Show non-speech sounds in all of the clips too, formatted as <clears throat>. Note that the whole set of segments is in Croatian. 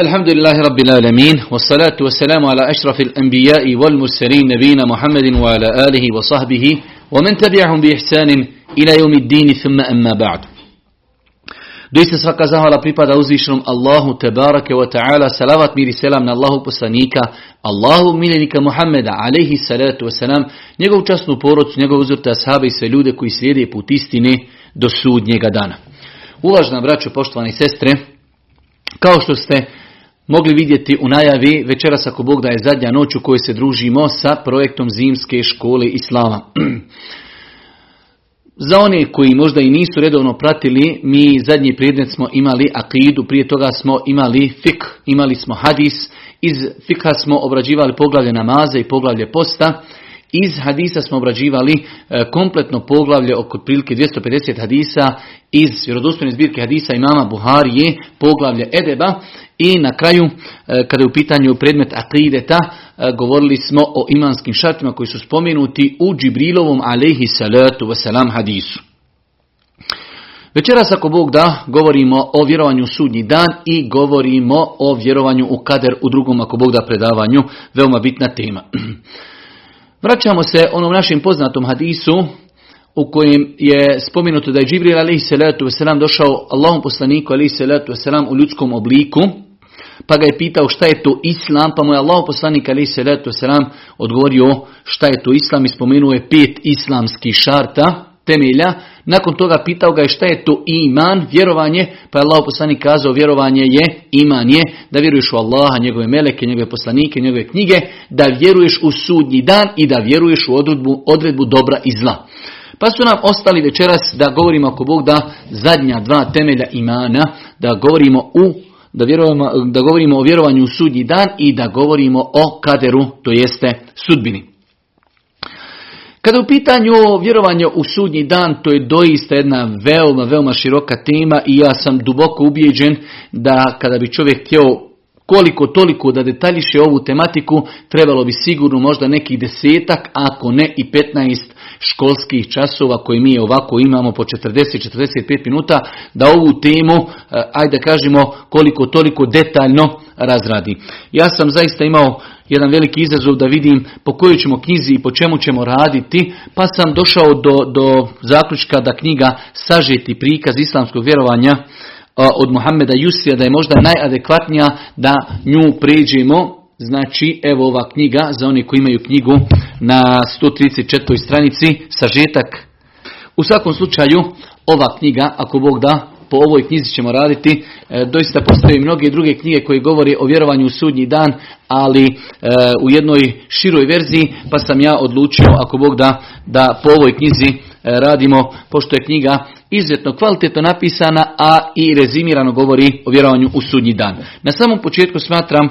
الحمد لله رب العالمين والصلاة والسلام على أشرف الأنبياء والمرسلين نبينا محمد وعلى آله وصحبه ومن تبعهم بإحسان إلى يوم الدين ثم أما بعد Doista svaka zahvala pripada uzvišenom Allahu Tebarake wa ta'ala, salavat mir i selam na Allahu poslanika, Allahu miljenika Muhammeda, alaihi salatu wa salam, njegovu časnu porodcu, njegovu uzorte ashabe i sve ljude koji slijede put istine do sudnjega dana. Uvažna braćo, poštovani sestre, kao što ste mogli vidjeti u najavi, večeras ako Bog da je zadnja noć u kojoj se družimo sa projektom Zimske škole Islama. <clears throat> Za one koji možda i nisu redovno pratili, mi zadnji predmet smo imali akidu, prije toga smo imali fik, imali smo hadis, iz fika smo obrađivali poglavlje namaza i poglavlje posta, iz hadisa smo obrađivali e, kompletno poglavlje oko prilike 250 hadisa iz vjerodostojne zbirke hadisa imama Buharije, poglavlje Edeba i na kraju, e, kada je u pitanju predmet akideta, e, govorili smo o imanskim šartima koji su spomenuti u Džibrilovom alaihi salatu wasalam hadisu. Večeras ako Bog da, govorimo o vjerovanju u sudnji dan i govorimo o vjerovanju u kader u drugom ako Bog da predavanju, veoma bitna tema. <clears throat> Vraćamo se onom našem poznatom hadisu u kojem je spomenuto da je Džibril alaihi salatu wasalam došao Allahom poslaniku alaihi salatu wasalam u ljudskom obliku pa ga je pitao šta je to islam, pa mu je Allah poslanik ali se leto selam odgovorio šta je to islam i spomenuo je pet islamskih šarta, temelja. Nakon toga pitao ga je šta je to iman, vjerovanje, pa je Allah poslanik kazao vjerovanje je, iman je, da vjeruješ u Allaha, njegove meleke, njegove poslanike, njegove knjige, da vjeruješ u sudnji dan i da vjeruješ u odredbu, odredbu dobra i zla. Pa su nam ostali večeras da govorimo ako Bog da zadnja dva temelja imana, da govorimo u da, da govorimo o vjerovanju u sudnji dan i da govorimo o kaderu, to jeste sudbini. Kada u pitanju vjerovanja u sudnji dan, to je doista jedna veoma, veoma široka tema i ja sam duboko ubijeđen da kada bi čovjek htio koliko toliko da detaljiše ovu tematiku, trebalo bi sigurno možda nekih desetak, ako ne i 15 školskih časova koji mi ovako imamo po 40-45 minuta, da ovu temu, eh, ajde kažemo, koliko toliko detaljno razradi. Ja sam zaista imao jedan veliki izazov da vidim po kojoj ćemo knjizi i po čemu ćemo raditi, pa sam došao do, do zaključka da knjiga sažeti prikaz islamskog vjerovanja eh, od Mohameda Jusija da je možda najadekvatnija da nju pređemo Znači, evo ova knjiga, za one koji imaju knjigu na 134. stranici, sažetak. U svakom slučaju, ova knjiga, ako Bog da, po ovoj knjizi ćemo raditi. E, doista postoje mnoge druge knjige koje govore o vjerovanju u sudnji dan, ali e, u jednoj široj verziji, pa sam ja odlučio, ako Bog da, da po ovoj knjizi e, radimo, pošto je knjiga izuzetno kvalitetno napisana, a i rezimirano govori o vjerovanju u sudnji dan. Na samom početku smatram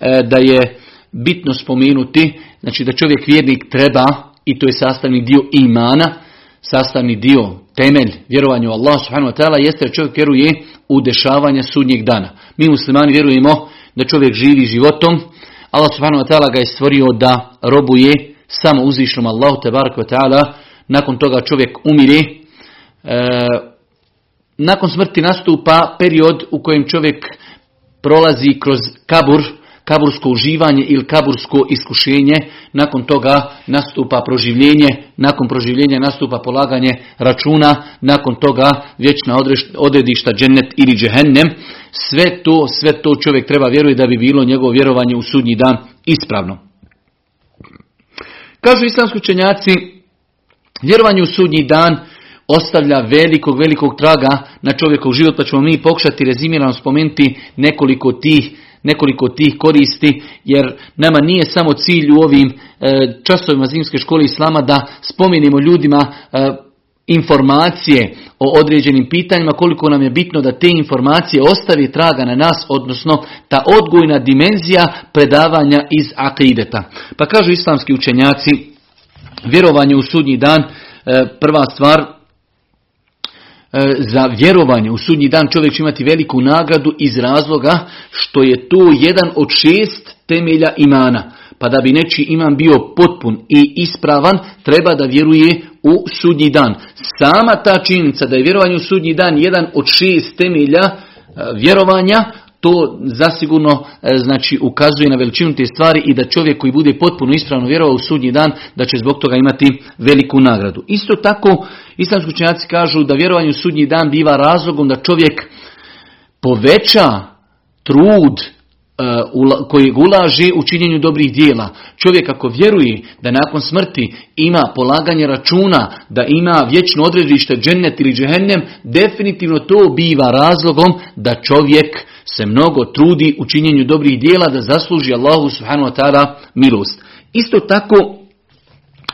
E, da je bitno spomenuti, znači da čovjek vjernik treba, i to je sastavni dio imana, sastavni dio, temelj vjerovanju Allah subhanahu wa ta'ala, jeste da čovjek vjeruje u dešavanja sudnjeg dana. Mi muslimani vjerujemo da čovjek živi životom, Allah subhanahu wa ta'ala ga je stvorio da robuje samo uzvišnom Allahu tabaraka wa ta'ala, nakon toga čovjek umire, e, nakon smrti nastupa period u kojem čovjek prolazi kroz kabur, kabursko uživanje ili kabursko iskušenje, nakon toga nastupa proživljenje, nakon proživljenja nastupa polaganje računa, nakon toga vječna odredišta džennet ili džehennem, sve to, sve to čovjek treba vjeruje da bi bilo njegovo vjerovanje u sudnji dan ispravno. Kažu islamski učenjaci, vjerovanje u sudnji dan ostavlja velikog, velikog traga na čovjekov život, pa ćemo mi pokušati rezimirano spomenuti nekoliko tih nekoliko tih koristi, jer nama nije samo cilj u ovim e, časovima zimske škole Islama da spomenimo ljudima e, informacije o određenim pitanjima, koliko nam je bitno da te informacije ostavi traga na nas, odnosno ta odgojna dimenzija predavanja iz akideta. Pa kažu islamski učenjaci, vjerovanje u sudnji dan, e, prva stvar, za vjerovanje u sudnji dan čovjek će imati veliku nagradu iz razloga što je to jedan od šest temelja imana. Pa da bi neći iman bio potpun i ispravan, treba da vjeruje u sudnji dan. Sama ta činjenica da je vjerovanje u sudnji dan jedan od šest temelja e, vjerovanja, to zasigurno e, znači ukazuje na veličinu te stvari i da čovjek koji bude potpuno ispravno vjerovao u sudnji dan, da će zbog toga imati veliku nagradu. Isto tako, islamski učenjaci kažu da vjerovanje u sudnji dan biva razlogom da čovjek poveća trud koji ulaže u činjenju dobrih dijela. Čovjek ako vjeruje da nakon smrti ima polaganje računa, da ima vječno odredište džennet ili džehennem, definitivno to biva razlogom da čovjek se mnogo trudi u činjenju dobrih dijela da zasluži Allahu subhanahu wa ta'ala milost. Isto tako,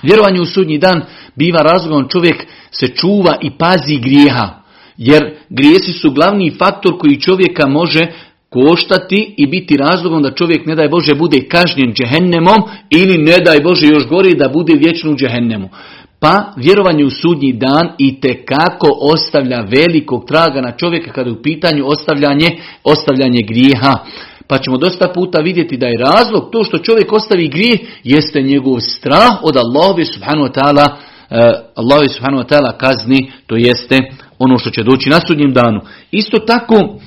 vjerovanje u sudnji dan biva razlogom čovjek se čuva i pazi grijeha. Jer grijesi su glavni faktor koji čovjeka može koštati i biti razlogom da čovjek ne daj Bože bude kažnjen džehennemom ili ne daj Bože još gori da bude vječno u džehennemu. Pa vjerovanje u sudnji dan i te kako ostavlja velikog traga na čovjeka kada je u pitanju ostavljanje, ostavljanje grijeha. Pa ćemo dosta puta vidjeti da je razlog to što čovjek ostavi grijeh jeste njegov strah od Allahove subhanahu wa ta'ala uh, subhanahu wa ta'ala kazni, to jeste ono što će doći na sudnjem danu. Isto tako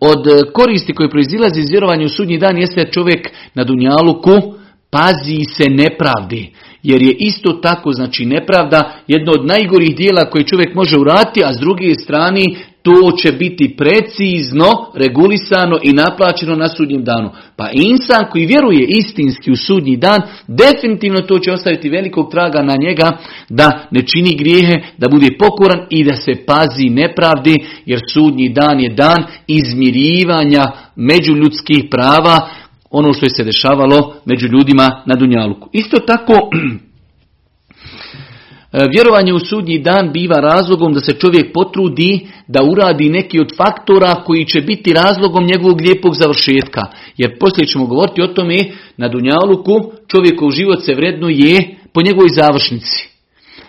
od e, koristi koje proizilazi iz vjerovanja u sudnji dan jeste čovjek na Dunjaluku pazi se nepravdi. Jer je isto tako, znači nepravda, jedno od najgorih dijela koje čovjek može uraditi, a s druge strane to će biti precizno, regulisano i naplaćeno na sudnjem danu. Pa insan koji vjeruje istinski u sudnji dan, definitivno to će ostaviti velikog traga na njega da ne čini grijehe, da bude pokoran i da se pazi nepravdi, jer sudnji dan je dan izmirivanja međuljudskih prava, ono što je se dešavalo među ljudima na Dunjaluku. Isto tako, <clears throat> vjerovanje u sudnji dan biva razlogom da se čovjek potrudi da uradi neki od faktora koji će biti razlogom njegovog lijepog završetka. Jer poslije ćemo govoriti o tome na Dunjaluku čovjekov život se vrednuje po njegovoj završnici.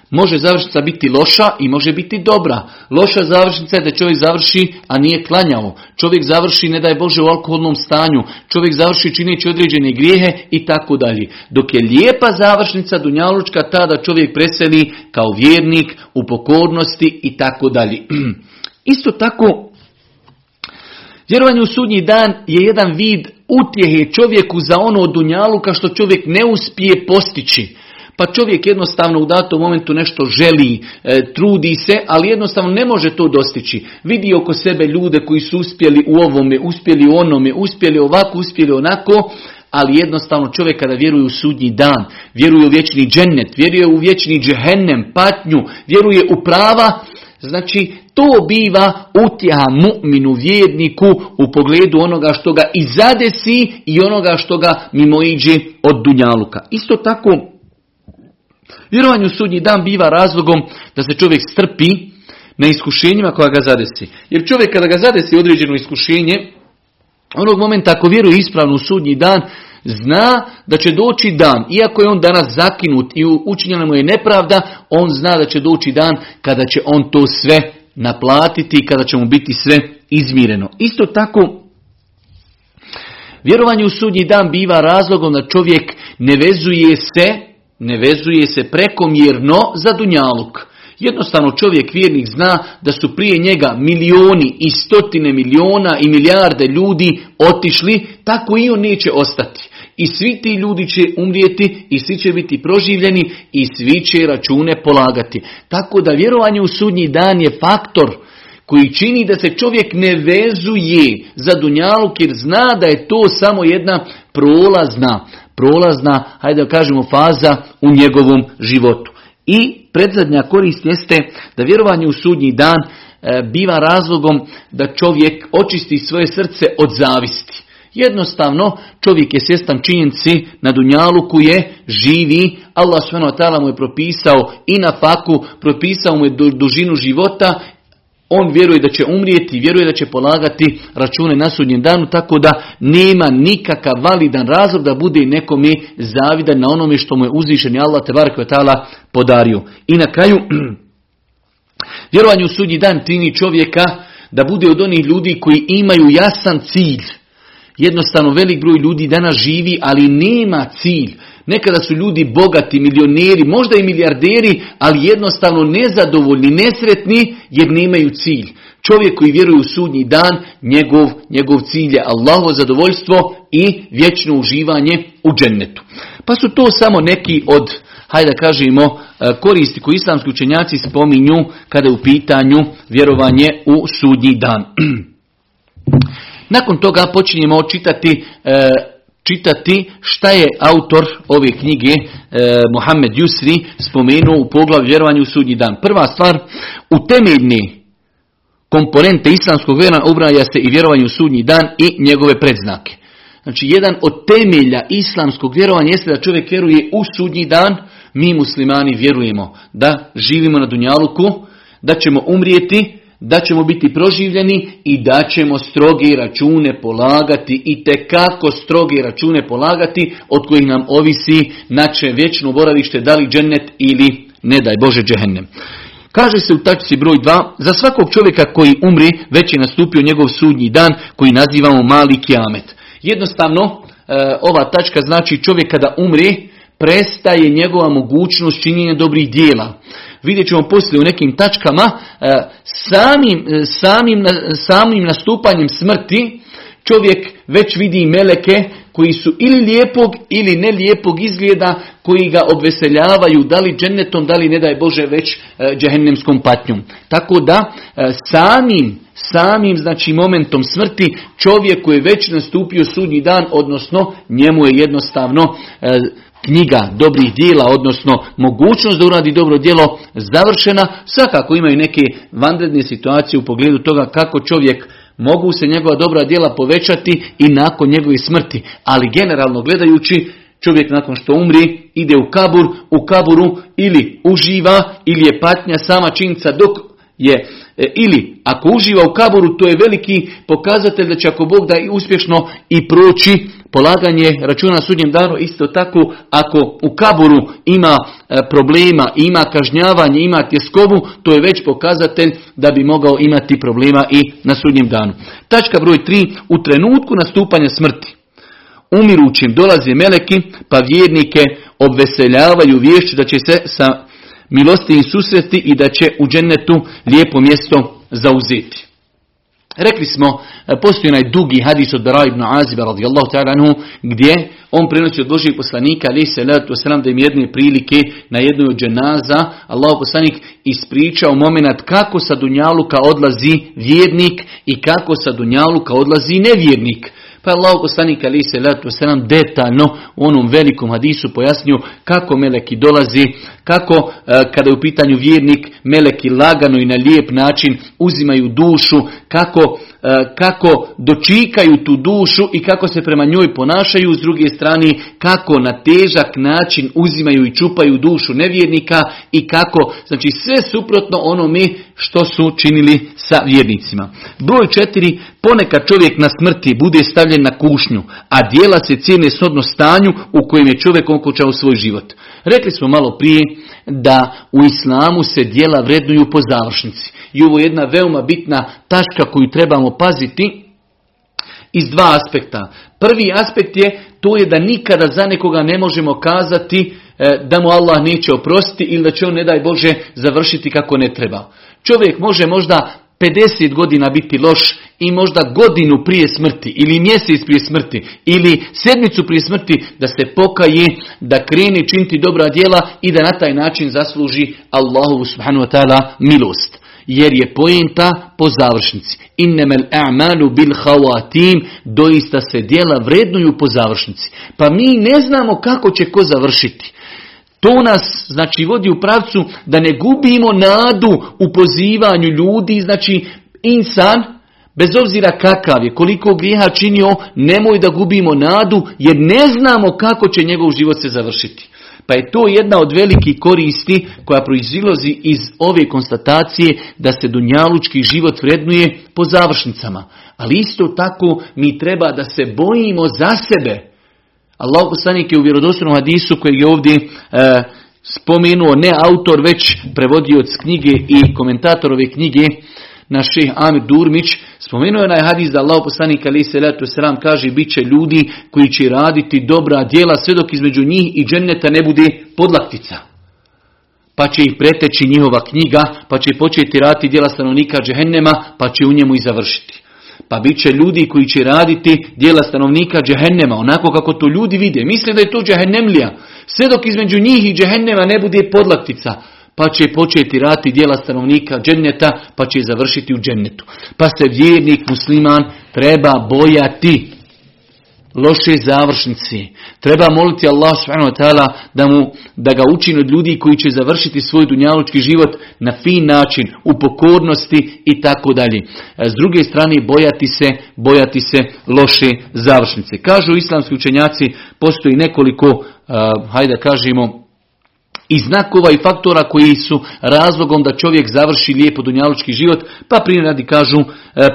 Može završnica biti loša i može biti dobra. Loša završnica je da čovjek završi, a nije klanjao. Čovjek završi, ne daj Bože, u alkoholnom stanju. Čovjek završi čineći određene grijehe i tako dalje. Dok je lijepa završnica Dunjalučka, tada čovjek preseli kao vjernik u pokornosti i tako dalje. <clears throat> Isto tako, vjerovanje u sudnji dan je jedan vid utjehe čovjeku za ono od Dunjaluka što čovjek ne uspije postići. Pa čovjek jednostavno u datom momentu nešto želi, e, trudi se, ali jednostavno ne može to dostići. Vidi oko sebe ljude koji su uspjeli u ovome, uspjeli u onome, uspjeli ovako, uspjeli onako, ali jednostavno čovjek kada vjeruje u sudnji dan, vjeruje u vječni džennet, vjeruje u vječni džehennem, patnju, vjeruje u prava, znači to biva utjeha mu'minu vjerniku u pogledu onoga što ga i zadesi i onoga što ga mimoiđe od dunjaluka. Isto tako Vjerovanje u sudnji dan biva razlogom da se čovjek strpi na iskušenjima koja ga zadesi. Jer čovjek kada ga zadesi određeno iskušenje, onog momenta ako vjeruje ispravno u sudnji dan, zna da će doći dan, iako je on danas zakinut i učinjena mu je nepravda, on zna da će doći dan kada će on to sve naplatiti i kada će mu biti sve izmireno. Isto tako, vjerovanje u sudnji dan biva razlogom da čovjek ne vezuje se ne vezuje se prekomjerno za dunjaluk. Jednostavno čovjek vjernik zna da su prije njega milioni i stotine miliona i milijarde ljudi otišli, tako i on neće ostati. I svi ti ljudi će umrijeti i svi će biti proživljeni i svi će račune polagati. Tako da vjerovanje u sudnji dan je faktor koji čini da se čovjek ne vezuje za dunjaluk jer zna da je to samo jedna prolazna, prolazna, hajde da kažemo, faza u njegovom životu. I predzadnja korist jeste da vjerovanje u sudnji dan e, biva razlogom da čovjek očisti svoje srce od zavisti. Jednostavno, čovjek je svjestan činjenci na Dunjaluku je živi, Allah s.w.t. mu je propisao i na faku, propisao mu je dužinu života on vjeruje da će umrijeti, vjeruje da će polagati račune na sudnjem danu, tako da nema nikakav validan razlog da bude nekome zavidan na onome što mu je uzvišen Allah te ta'ala podario. I na kraju, <clears throat> vjerovanje u sudnji dan trini čovjeka da bude od onih ljudi koji imaju jasan cilj. Jednostavno velik broj ljudi danas živi, ali nema cilj. Nekada su ljudi bogati, milioneri, možda i milijarderi, ali jednostavno nezadovoljni, nesretni jer nemaju cilj. Čovjek koji vjeruje u sudnji dan, njegov, njegov cilj je Allahovo zadovoljstvo i vječno uživanje u džennetu. Pa su to samo neki od, hajde da kažemo, e, koristi koji islamski učenjaci spominju kada je u pitanju vjerovanje u sudnji dan. <clears throat> Nakon toga počinjemo čitati e, čitati šta je autor ove knjige e, Mohamed Jusri spomenuo u poglavu vjerovanju u sudnji dan. Prva stvar, u temeljni komponente islamskog vjera ubraja se i vjerovanje u sudnji dan i njegove predznake. Znači, jedan od temelja islamskog vjerovanja jeste da čovjek vjeruje u sudnji dan, mi muslimani vjerujemo da živimo na Dunjaluku, da ćemo umrijeti, da ćemo biti proživljeni i da ćemo stroge račune polagati i te kako stroge račune polagati od kojih nam ovisi naše vječno boravište da li džennet ili ne daj Bože džehennem. Kaže se u tačci broj 2, za svakog čovjeka koji umri već je nastupio njegov sudnji dan koji nazivamo mali kiamet. Jednostavno, e, ova tačka znači čovjek kada umri, prestaje njegova mogućnost činjenja dobrih dijela. Vidjet ćemo poslije u nekim tačkama, e, samim, e, samim, samim nastupanjem smrti čovjek već vidi meleke koji su ili lijepog ili ne lijepog izgleda koji ga obveseljavaju da li džennetom, da li ne daj Bože već džehennemskom patnjom. Tako da samim samim znači momentom smrti čovjek koji je već nastupio sudnji dan, odnosno njemu je jednostavno e, knjiga dobrih dijela, odnosno mogućnost da uradi dobro djelo završena. Svakako imaju neke vanredne situacije u pogledu toga kako čovjek mogu se njegova dobra djela povećati i nakon njegove smrti. Ali generalno gledajući, čovjek nakon što umri ide u kabur, u kaburu ili uživa ili je patnja sama činjenica dok je E, ili ako uživa u kaburu, to je veliki pokazatelj da će ako Bog da i uspješno i proći polaganje računa na sudnjem danu, isto tako ako u kaburu ima e, problema, ima kažnjavanje, ima tjeskobu, to je već pokazatelj da bi mogao imati problema i na sudnjem danu. Tačka broj 3. U trenutku nastupanja smrti umirućim dolaze meleki, pa vjernike obveseljavaju vješću da će se sa milosti i susreti i da će u džennetu lijepo mjesto zauzeti. Rekli smo, e, postoji onaj dugi hadis od Bara ibn Aziba radijallahu ta'ala anhu, gdje on prenosi od Božijeg poslanika, ali se letu selam da im jedne prilike na jednoj od dženaza, Allah poslanik ispričao moment kako sa Dunjaluka odlazi vjernik i kako sa Dunjaluka odlazi nevjernik. Pa je Allah poslanik ali se letu selam detaljno u onom velikom hadisu pojasnio kako meleki dolazi, kako e, kada je u pitanju vjernik meleki lagano i na lijep način uzimaju dušu, kako, kako dočikaju tu dušu i kako se prema njoj ponašaju, s druge strane kako na težak način uzimaju i čupaju dušu nevjernika i kako, znači sve suprotno onome što su činili sa vjernicima. Broj četiri, ponekad čovjek na smrti bude stavljen na kušnju, a dijela se cijene shodno stanju u kojem je čovjek okončao svoj život. Rekli smo malo prije da u islamu se dijela vrednuju po završnici. I ovo je jedna veoma bitna tačka koju trebamo paziti iz dva aspekta. Prvi aspekt je to je da nikada za nekoga ne možemo kazati e, da mu Allah neće oprostiti ili da će on ne daj Bože završiti kako ne treba. Čovjek može možda 50 godina biti loš i možda godinu prije smrti ili mjesec prije smrti ili sedmicu prije smrti da se pokaje, da krene činiti dobra djela i da na taj način zasluži Allahu subhanahu wa ta'ala milost. Jer je pojenta po završnici. Innemel a'malu bil hawatim, doista se djela vrednuju po završnici. Pa mi ne znamo kako će ko završiti. To nas znači vodi u pravcu da ne gubimo nadu u pozivanju ljudi, znači insan, bez obzira kakav je, koliko grijeha činio, nemoj da gubimo nadu jer ne znamo kako će njegov život se završiti. Pa je to jedna od velikih koristi koja proizilazi iz ove konstatacije da se dunjalučki život vrednuje po završnicama. Ali isto tako mi treba da se bojimo za sebe. Allah poslanik je u vjerodostojnom hadisu koji je ovdje e, spomenuo ne autor već prevodio od knjige i komentator ove knjige na šeh Amir Durmić spomenuo je onaj hadis da Allah poslanik ali se letu sram kaže bit će ljudi koji će raditi dobra djela sve dok između njih i dženneta ne bude podlaktica. pa će ih preteći njihova knjiga, pa će početi raditi djela stanovnika džehennema, pa će u njemu i završiti. Pa bit će ljudi koji će raditi djela stanovnika džehennema, onako kako to ljudi vide. Misle da je to džehennemlija. Sve dok između njih i džehennema ne bude podlaktica, pa će početi rati dijela stanovnika dženneta, pa će završiti u džennetu. Pa se vjernik musliman treba bojati loše završnici. Treba moliti Allah subhanahu wa ta'ala da, mu, da ga učini od ljudi koji će završiti svoj dunjalučki život na fin način, u pokornosti i tako dalje. S druge strane, bojati se, bojati se loše završnice. Kažu islamski učenjaci, postoji nekoliko, uh, hajde kažemo, i znakova i faktora koji su razlogom da čovjek završi lijepo dunjalučki život, pa primjer radi kažu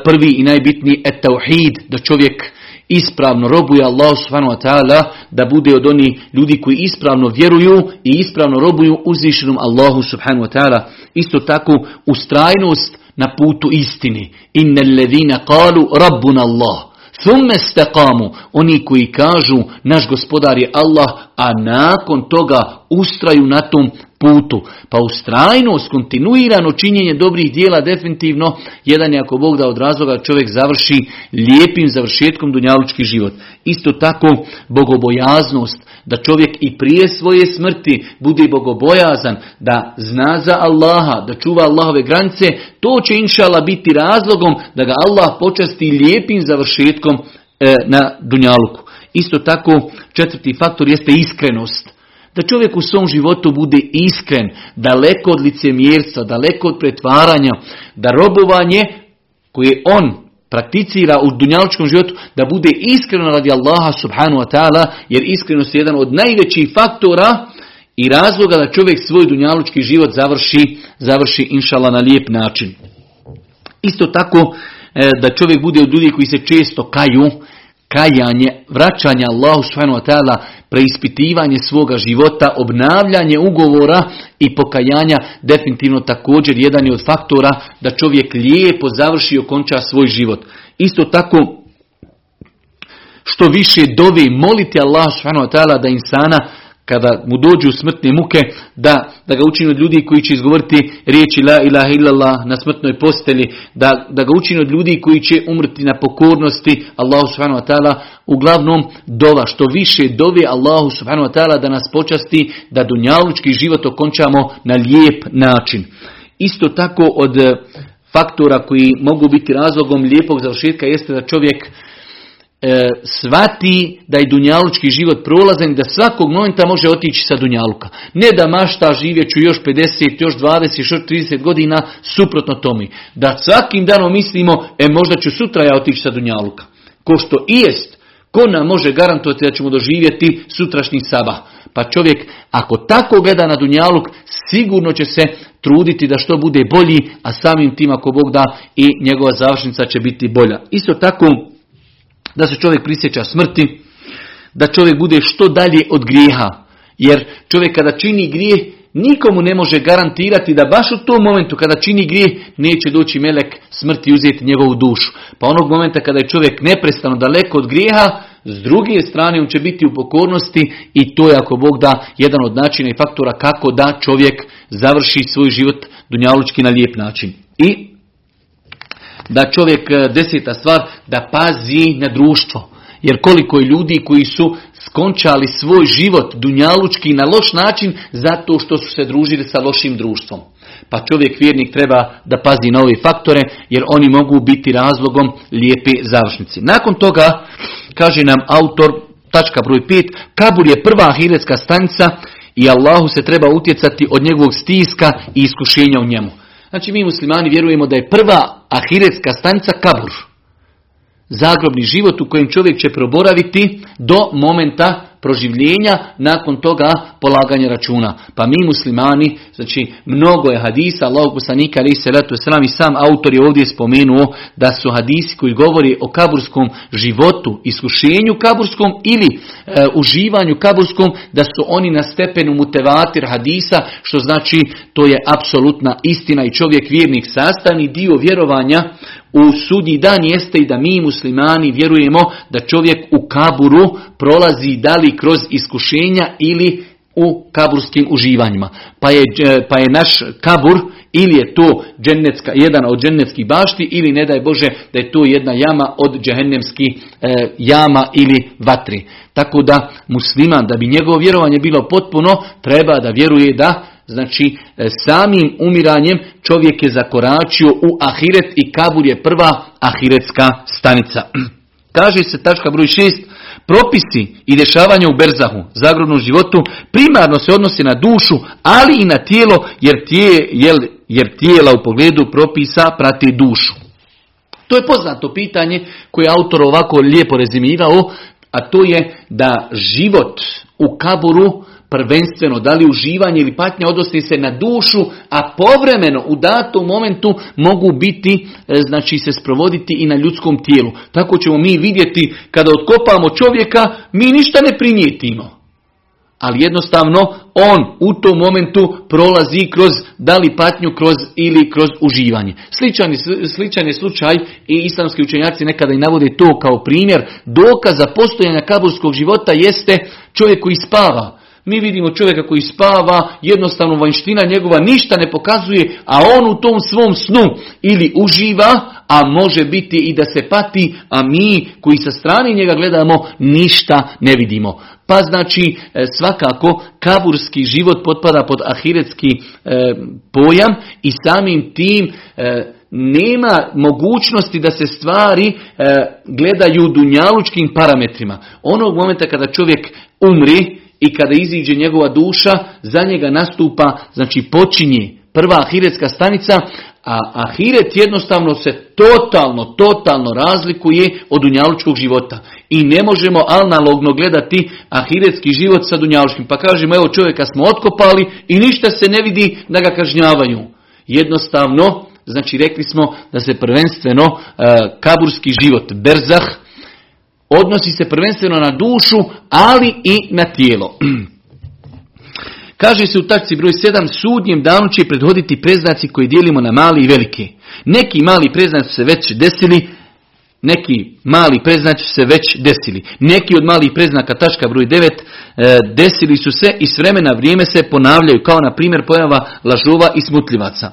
prvi i najbitniji et tauhid, da čovjek ispravno robuje Allah subhanahu wa ta'ala, da bude od onih ljudi koji ispravno vjeruju i ispravno robuju uzvišenom Allahu subhanahu wa ta'ala. Isto tako ustrajnost na putu istini. Inna ledina kalu rabbuna Allah. Thumme staqamu, oni koji kažu naš gospodar je Allah, a nakon toga ustraju na tom putu. Pa ustrajnost, kontinuirano činjenje dobrih dijela definitivno jedan je ako Bog da od razloga čovjek završi lijepim završetkom dunjalučki život. Isto tako bogobojaznost, da čovjek i prije svoje smrti bude bogobojazan, da zna za Allaha, da čuva Allahove granice, to će inšala biti razlogom da ga Allah počasti lijepim završetkom e, na dunjaluku. Isto tako četvrti faktor jeste iskrenost. Da čovjek u svom životu bude iskren, daleko od licemjerstva, daleko od pretvaranja, da robovanje koje on prakticira u dunjaličkom životu, da bude iskreno radi Allaha subhanu wa ta'ala, jer iskrenost je jedan od najvećih faktora i razloga da čovjek svoj dunjalučki život završi, završi inšala na lijep način. Isto tako e, da čovjek bude od ljudi koji se često kaju, kajanje, vraćanje Allahu subhanahu wa ta'ala, preispitivanje svoga života, obnavljanje ugovora i pokajanja definitivno također jedan je od faktora da čovjek lijepo završi i okonča svoj život. Isto tako što više dovi moliti Allah subhanahu wa ta'ala da insana kada mu dođu smrtne muke, da, da ga učini od ljudi koji će izgovoriti riječi la ilaha illallah na smrtnoj posteli, da, da ga učini od ljudi koji će umrti na pokornosti Allahu subhanahu wa ta'ala, uglavnom dova, što više dovi Allahu subhanahu wa ta'ala da nas počasti, da dunjalučki život okončamo na lijep način. Isto tako od faktora koji mogu biti razlogom lijepog završetka jeste da čovjek e, svati da je dunjalučki život prolazan i da svakog momenta može otići sa dunjaluka. Ne da mašta živjeću još 50, još 20, još 30 godina, suprotno tome. Da svakim danom mislimo, e možda ću sutra ja otići sa dunjaluka. Ko što i jest, ko nam može garantovati da ćemo doživjeti sutrašnji sabah. Pa čovjek, ako tako gleda na dunjaluk, sigurno će se truditi da što bude bolji, a samim tim ako Bog da i njegova završnica će biti bolja. Isto tako, da se čovjek prisjeća smrti, da čovjek bude što dalje od grijeha. Jer čovjek kada čini grijeh, nikomu ne može garantirati da baš u tom momentu kada čini grijeh, neće doći melek smrti i uzeti njegovu dušu. Pa onog momenta kada je čovjek neprestano daleko od grijeha, s druge strane on će biti u pokornosti i to je ako Bog da jedan od načina i faktora kako da čovjek završi svoj život dunjalučki na lijep način. I da čovjek, e, deseta stvar, da pazi na društvo. Jer koliko je ljudi koji su skončali svoj život dunjalučki na loš način zato što su se družili sa lošim društvom. Pa čovjek vjernik treba da pazi na ove faktore jer oni mogu biti razlogom lijepe završnici. Nakon toga, kaže nam autor, tačka broj 5, Kabur je prva ahiretska stanica i Allahu se treba utjecati od njegovog stiska i iskušenja u njemu. Znači mi muslimani vjerujemo da je prva ahiretska stanica kabur. Zagrobni život u kojem čovjek će proboraviti do momenta proživljenja, nakon toga polaganja računa. Pa mi muslimani, znači mnogo je hadisa, Allah poslanika ali se letu i sam autor je ovdje spomenuo da su hadisi koji govori o kaburskom životu, iskušenju kaburskom ili e, uživanju kaburskom, da su oni na stepenu mutevatir hadisa, što znači to je apsolutna istina i čovjek vjernik sastavni dio vjerovanja u sudnji dan jeste i da mi muslimani vjerujemo da čovjek u kaburu prolazi da li kroz iskušenja ili u kaburskim uživanjima. Pa je, pa je naš kabur ili je to džennetska, jedan od džennetskih bašti ili ne daj Bože da je to jedna jama od džehennemskih e, jama ili vatri. Tako da musliman da bi njegovo vjerovanje bilo potpuno treba da vjeruje da znači e, samim umiranjem čovjek je zakoračio u ahiret i kabur je prva ahiretska stanica. <clears throat> Kaže se tačka broj 6 Propisi i dešavanja u berzahu, zagrobnom životu, primarno se odnosi na dušu, ali i na tijelo, jer, tije, jer tijela u pogledu propisa prati dušu. To je poznato pitanje koje je autor ovako lijepo rezimirao, a to je da život u kaburu prvenstveno, da li uživanje ili patnja odnosi se na dušu, a povremeno u datom momentu mogu biti, e, znači se sprovoditi i na ljudskom tijelu. Tako ćemo mi vidjeti kada otkopamo čovjeka, mi ništa ne primijetimo. Ali jednostavno on u tom momentu prolazi kroz da li patnju kroz ili kroz uživanje. Sličan, sličan je slučaj i islamski učenjaci nekada i navode to kao primjer. Dokaza postojanja kaburskog života jeste čovjek koji spava. Mi vidimo čovjeka koji spava, jednostavno vanština njegova ništa ne pokazuje, a on u tom svom snu ili uživa, a može biti i da se pati, a mi koji sa strane njega gledamo ništa ne vidimo. Pa znači e, svakako kaburski život potpada pod ahiretski e, pojam i samim tim e, nema mogućnosti da se stvari gledaju dunjalučkim parametrima. Onog momenta kada čovjek umri, i kada iziđe njegova duša, za njega nastupa, znači počinje prva ahiretska stanica, a ahiret jednostavno se totalno, totalno razlikuje od dunjalučkog života. I ne možemo analogno gledati ahiretski život sa dunjalučkim. Pa kažemo, evo čovjeka smo otkopali i ništa se ne vidi da ga kažnjavaju. Jednostavno, znači rekli smo da se prvenstveno uh, kaburski život, berzah, odnosi se prvenstveno na dušu, ali i na tijelo. <clears throat> Kaže se u tačci broj 7, sudnjem danu će predhoditi preznaci koji dijelimo na mali i velike. Neki mali preznaci se već desili, neki mali preznaci se već desili. Neki od malih preznaka, tačka broj 9, e, desili su se i s vremena vrijeme se ponavljaju, kao na primjer pojava lažova i smutljivaca.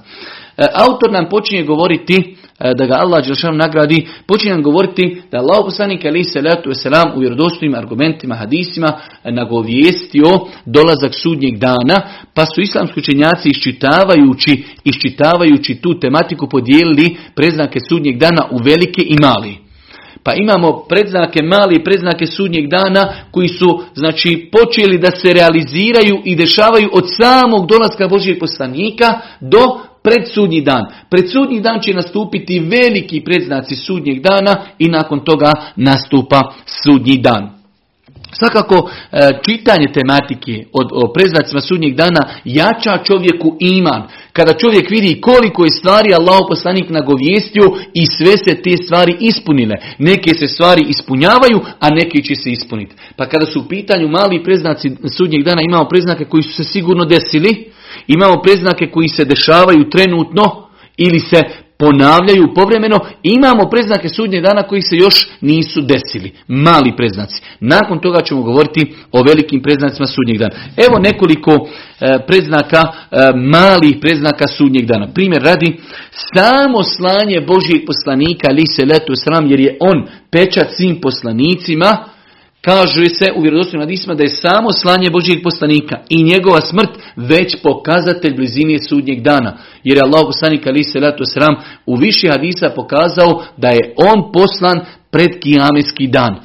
E, autor nam počinje govoriti da ga Allah Đelšan nagradi, počinjem govoriti da Allah poslanik ali se letu selam u vjerodostojnim argumentima, hadisima e, nagovijestio dolazak sudnjeg dana, pa su islamski učenjaci iščitavajući, iščitavajući tu tematiku podijelili preznake sudnjeg dana u velike i mali. Pa imamo predznake mali i predznake sudnjeg dana koji su znači počeli da se realiziraju i dešavaju od samog dolaska Božijeg poslanika do pred sudnji dan. Pred sudnji dan će nastupiti veliki predznaci sudnjeg dana i nakon toga nastupa sudnji dan. Svakako, e, čitanje tematike od, o preznacima sudnjeg dana jača čovjeku iman. Kada čovjek vidi koliko je stvari Allah poslanik nagovijestio i sve se te stvari ispunile. Neke se stvari ispunjavaju, a neke će se ispuniti. Pa kada su u pitanju mali preznaci sudnjeg dana, imamo preznake koji su se sigurno desili, Imamo preznake koji se dešavaju trenutno ili se ponavljaju povremeno. Imamo preznake sudnje dana koji se još nisu desili. Mali preznaci. Nakon toga ćemo govoriti o velikim preznacima sudnjeg dana. Evo nekoliko e, preznaka, e, malih preznaka sudnjeg dana. Primjer radi, samo slanje Božijeg poslanika, ali se letu sram, jer je on pečat svim poslanicima, Kaže se u vjerodostojnim hadisima da je samo slanje Božijeg poslanika i njegova smrt već pokazatelj blizine sudnjeg dana. Jer je Allah poslanik ali se sram u više hadisa pokazao da je on poslan pred kijametski dan.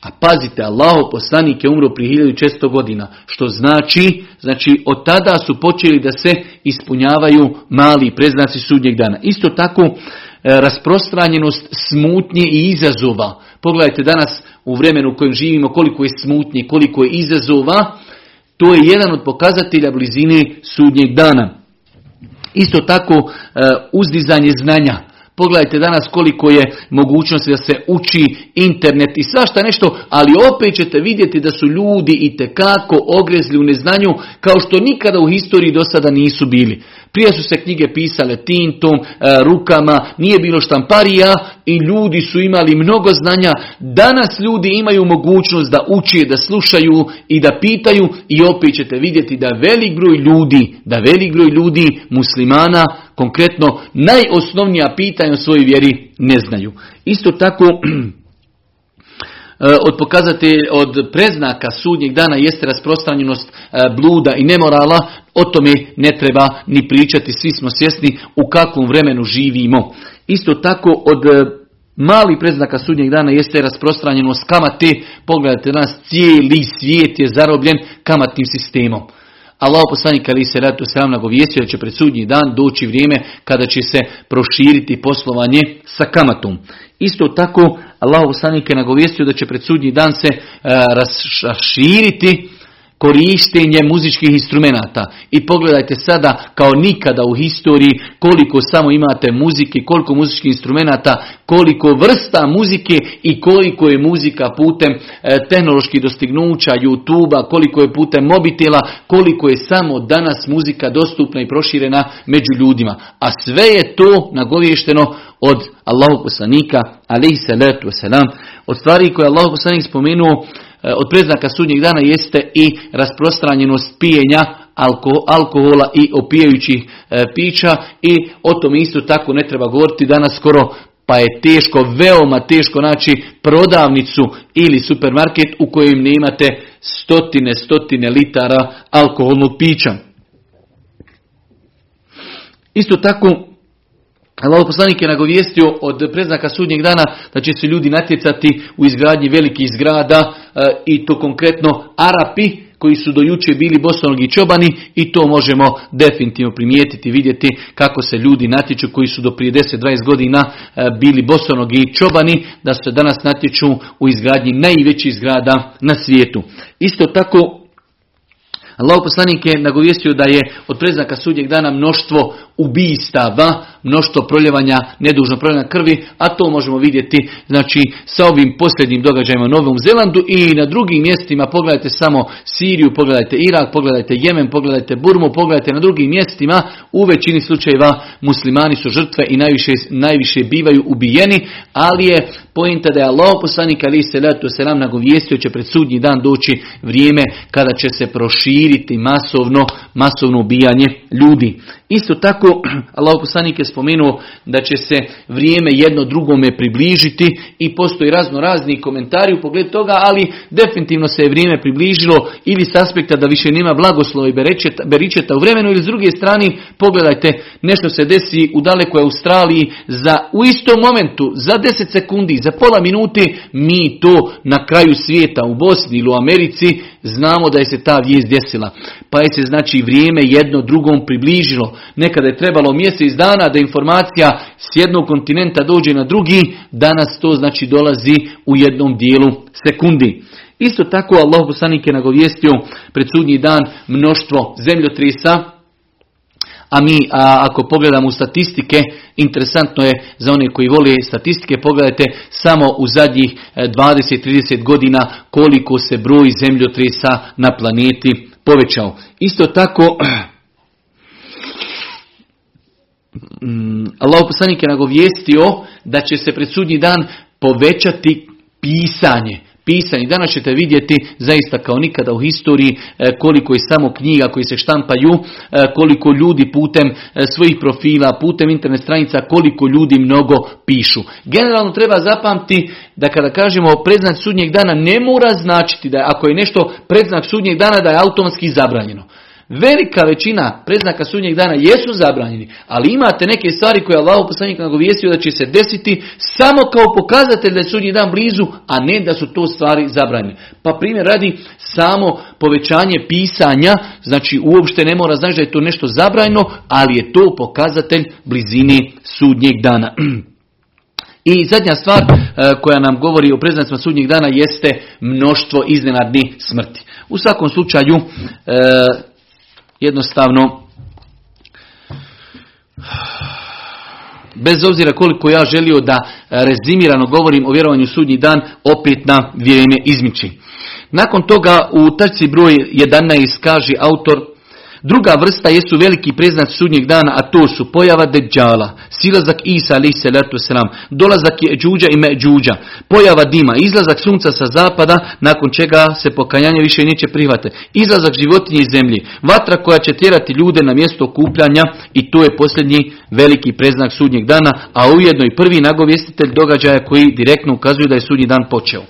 A pazite, Allah poslanik je umro prije 1600 godina, što znači, znači od tada su počeli da se ispunjavaju mali preznaci sudnjeg dana. Isto tako, rasprostranjenost smutnje i izazova. Pogledajte danas u vremenu u kojem živimo koliko je smutnje, koliko je izazova, to je jedan od pokazatelja blizine sudnjeg dana. Isto tako e, uzdizanje znanja. Pogledajte danas koliko je mogućnosti da se uči internet i svašta nešto, ali opet ćete vidjeti da su ljudi i tekako ogrezli u neznanju kao što nikada u historiji do sada nisu bili. Prije su se knjige pisale tintom, e, rukama, nije bilo štamparija i ljudi su imali mnogo znanja. Danas ljudi imaju mogućnost da uči, da slušaju i da pitaju i opet ćete vidjeti da velik broj ljudi, da velik broj ljudi muslimana konkretno najosnovnija pitanja o svojoj vjeri ne znaju. Isto tako <clears throat> od pokazatelja, od preznaka sudnjeg dana jeste rasprostranjenost e, bluda i nemorala, o tome ne treba ni pričati, svi smo svjesni u kakvom vremenu živimo. Isto tako od e, mali preznaka sudnjeg dana jeste rasprostranjenost kamate, pogledajte nas, cijeli svijet je zarobljen kamatnim sistemom. Allah poslanik ali se ratu sram nagovijestio da će pred sudnji dan doći vrijeme kada će se proširiti poslovanje sa kamatom. Isto tako Allah poslanik je nagovijestio da će pred sudnji dan se e, raširiti korištenje muzičkih instrumenata. I pogledajte sada kao nikada u historiji koliko samo imate muzike, koliko muzičkih instrumenata, koliko vrsta muzike i koliko je muzika putem e, tehnoloških dostignuća, youtube koliko je putem mobitela, koliko je samo danas muzika dostupna i proširena među ljudima. A sve je to nagovješteno od Allahog poslanika, alaihi salatu wasalam, od stvari koje je Allahog poslanik spomenuo od preznaka sudnjeg dana jeste i rasprostranjenost pijenja alkohola i opijajućih e, pića i o tom isto tako ne treba govoriti danas skoro pa je teško, veoma teško naći prodavnicu ili supermarket u kojem ne imate stotine, stotine litara alkoholnog pića. Isto tako Allah poslanik je nagovijestio od preznaka sudnjeg dana da će se ljudi natjecati u izgradnji velikih zgrada e, i to konkretno Arapi koji su do juče bili bosonogi čobani i to možemo definitivno primijetiti, vidjeti kako se ljudi natječu koji su do prije 10-20 godina e, bili bosonogi čobani, da se danas natječu u izgradnji najvećih zgrada na svijetu. Isto tako Allah poslanik je nagovijestio da je od preznaka sudnjeg dana mnoštvo ubistava, mnoštvo proljevanja, nedužno proljevanja krvi, a to možemo vidjeti znači sa ovim posljednjim događajima u Novom Zelandu i na drugim mjestima, pogledajte samo Siriju, pogledajte Irak, pogledajte Jemen, pogledajte Burmu, pogledajte na drugim mjestima, u većini slučajeva muslimani su žrtve i najviše, najviše bivaju ubijeni, ali je pojenta da je Allah poslanik ali se letu se nam nagovijestio će pred sudnji dan doći vrijeme kada će se proširiti masovno, masovno ubijanje ljudi. Isto tako, <clears throat> Allah poslanik je spomenuo da će se vrijeme jedno drugome približiti i postoji razno razni komentari u pogledu toga, ali definitivno se je vrijeme približilo ili s aspekta da više nema blagoslova i beričeta u vremenu ili s druge strane pogledajte nešto se desi u dalekoj Australiji za u istom momentu, za 10 sekundi, za pola minute mi to na kraju svijeta u Bosni ili u Americi znamo da je se ta vijest desila. Pa je se znači vrijeme jedno drugom približilo. Nekada je trebalo mjesec dana da informacija s jednog kontinenta dođe na drugi, danas to znači dolazi u jednom dijelu sekundi. Isto tako Allah poslanik je nagovijestio pred sudnji dan mnoštvo zemljotrisa, a mi a, ako pogledamo statistike, interesantno je za one koji vole statistike, pogledajte samo u zadnjih 20-30 e, godina koliko se broj zemljotresa na planeti povećao. Isto tako, <clears throat> Allah poslanik je nagovijestio da će se pred sudnji dan povećati pisanje pisani. Danas ćete vidjeti zaista kao nikada u historiji e, koliko je samo knjiga koji se štampaju, e, koliko ljudi putem e, svojih profila, putem internet stranica, koliko ljudi mnogo pišu. Generalno treba zapamti da kada kažemo predznak sudnjeg dana ne mora značiti da ako je nešto predznak sudnjeg dana da je automatski zabranjeno. Velika većina preznaka sudnjeg dana jesu zabranjeni, ali imate neke stvari koje Allah poslanik nagovijestio da će se desiti samo kao pokazatelj da je sudnji dan blizu, a ne da su to stvari zabranjene. Pa primjer radi samo povećanje pisanja, znači uopšte ne mora znači da je to nešto zabranjeno, ali je to pokazatelj blizine sudnjeg dana. <clears throat> I zadnja stvar e, koja nam govori o preznacima sudnjeg dana jeste mnoštvo iznenadnih smrti. U svakom slučaju, e, jednostavno bez obzira koliko ja želio da rezimirano govorim o vjerovanju sudnji dan, opet na vrijeme izmiči. Nakon toga u tačci broj 11 kaže autor Druga vrsta jesu veliki preznac sudnjeg dana, a to su pojava deđala, silazak Isa alaih salatu selam, dolazak je džuđa i međuđa, pojava dima, izlazak sunca sa zapada, nakon čega se pokajanje više neće prihvate, izlazak životinje iz zemlji, vatra koja će tjerati ljude na mjesto okupljanja i to je posljednji veliki preznak sudnjeg dana, a ujedno i prvi nagovjestitelj događaja koji direktno ukazuju da je sudnji dan počeo.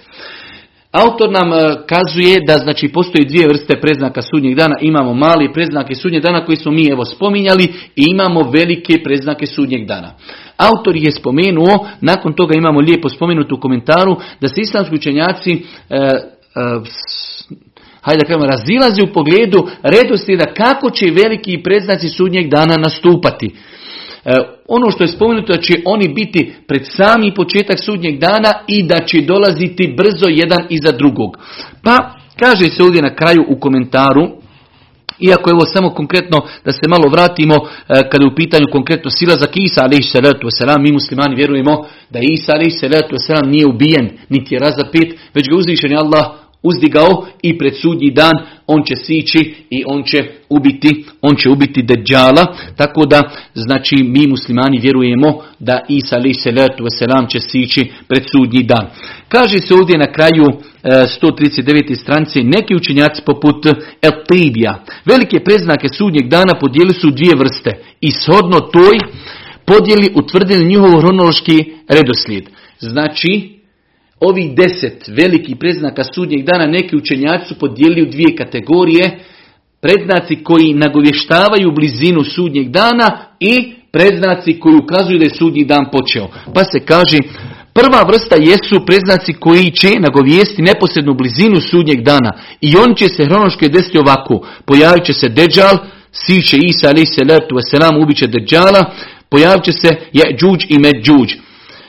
Autor nam e, kazuje da znači postoji dvije vrste preznaka sudnjeg dana. Imamo mali preznake sudnjeg dana koji smo mi evo spominjali i imamo velike preznake sudnjeg dana. Autor je spomenuo, nakon toga imamo lijepo spomenuto u komentaru, da se islamski učenjaci e, e, hajde da kažemo, razilazi u pogledu redoslijeda kako će veliki preznaci sudnjeg dana nastupati. E, ono što je spomenuto da će oni biti pred sami početak sudnjeg dana i da će dolaziti brzo jedan iza drugog. Pa kaže se ovdje na kraju u komentaru, iako je ovo samo konkretno da se malo vratimo e, kada je u pitanju konkretno sila za Isa alaih salatu wasalam, mi muslimani vjerujemo da Isa alaih salatu wasalam nije ubijen, niti je razapet, već ga uzvišen je Allah uzdigao i pred sudnji dan on će sići i on će ubiti, on će ubiti Dejjala, tako da znači mi muslimani vjerujemo da Isa alaih salatu wasalam će sići pred sudnji dan. Kaže se ovdje na kraju 139. E, stranice neki učenjaci poput Eltidija. Velike preznake sudnjeg dana podijeli su dvije vrste i shodno toj podijeli utvrdili njihov hronološki redoslijed. Znači, ovih deset velikih predznaka sudnjeg dana neki učenjaci su podijelili u dvije kategorije. Predznaci koji nagovještavaju blizinu sudnjeg dana i predznaci koji ukazuju da je sudnji dan počeo. Pa se kaže, prva vrsta jesu predznaci koji će nagovijesti neposrednu blizinu sudnjeg dana. I on će se hronoški desiti ovako. Pojavit će se Deđal, siće Isa alaih salatu wasalam, ubiće Deđala, pojavit će se Jeđuđ i Međuđ.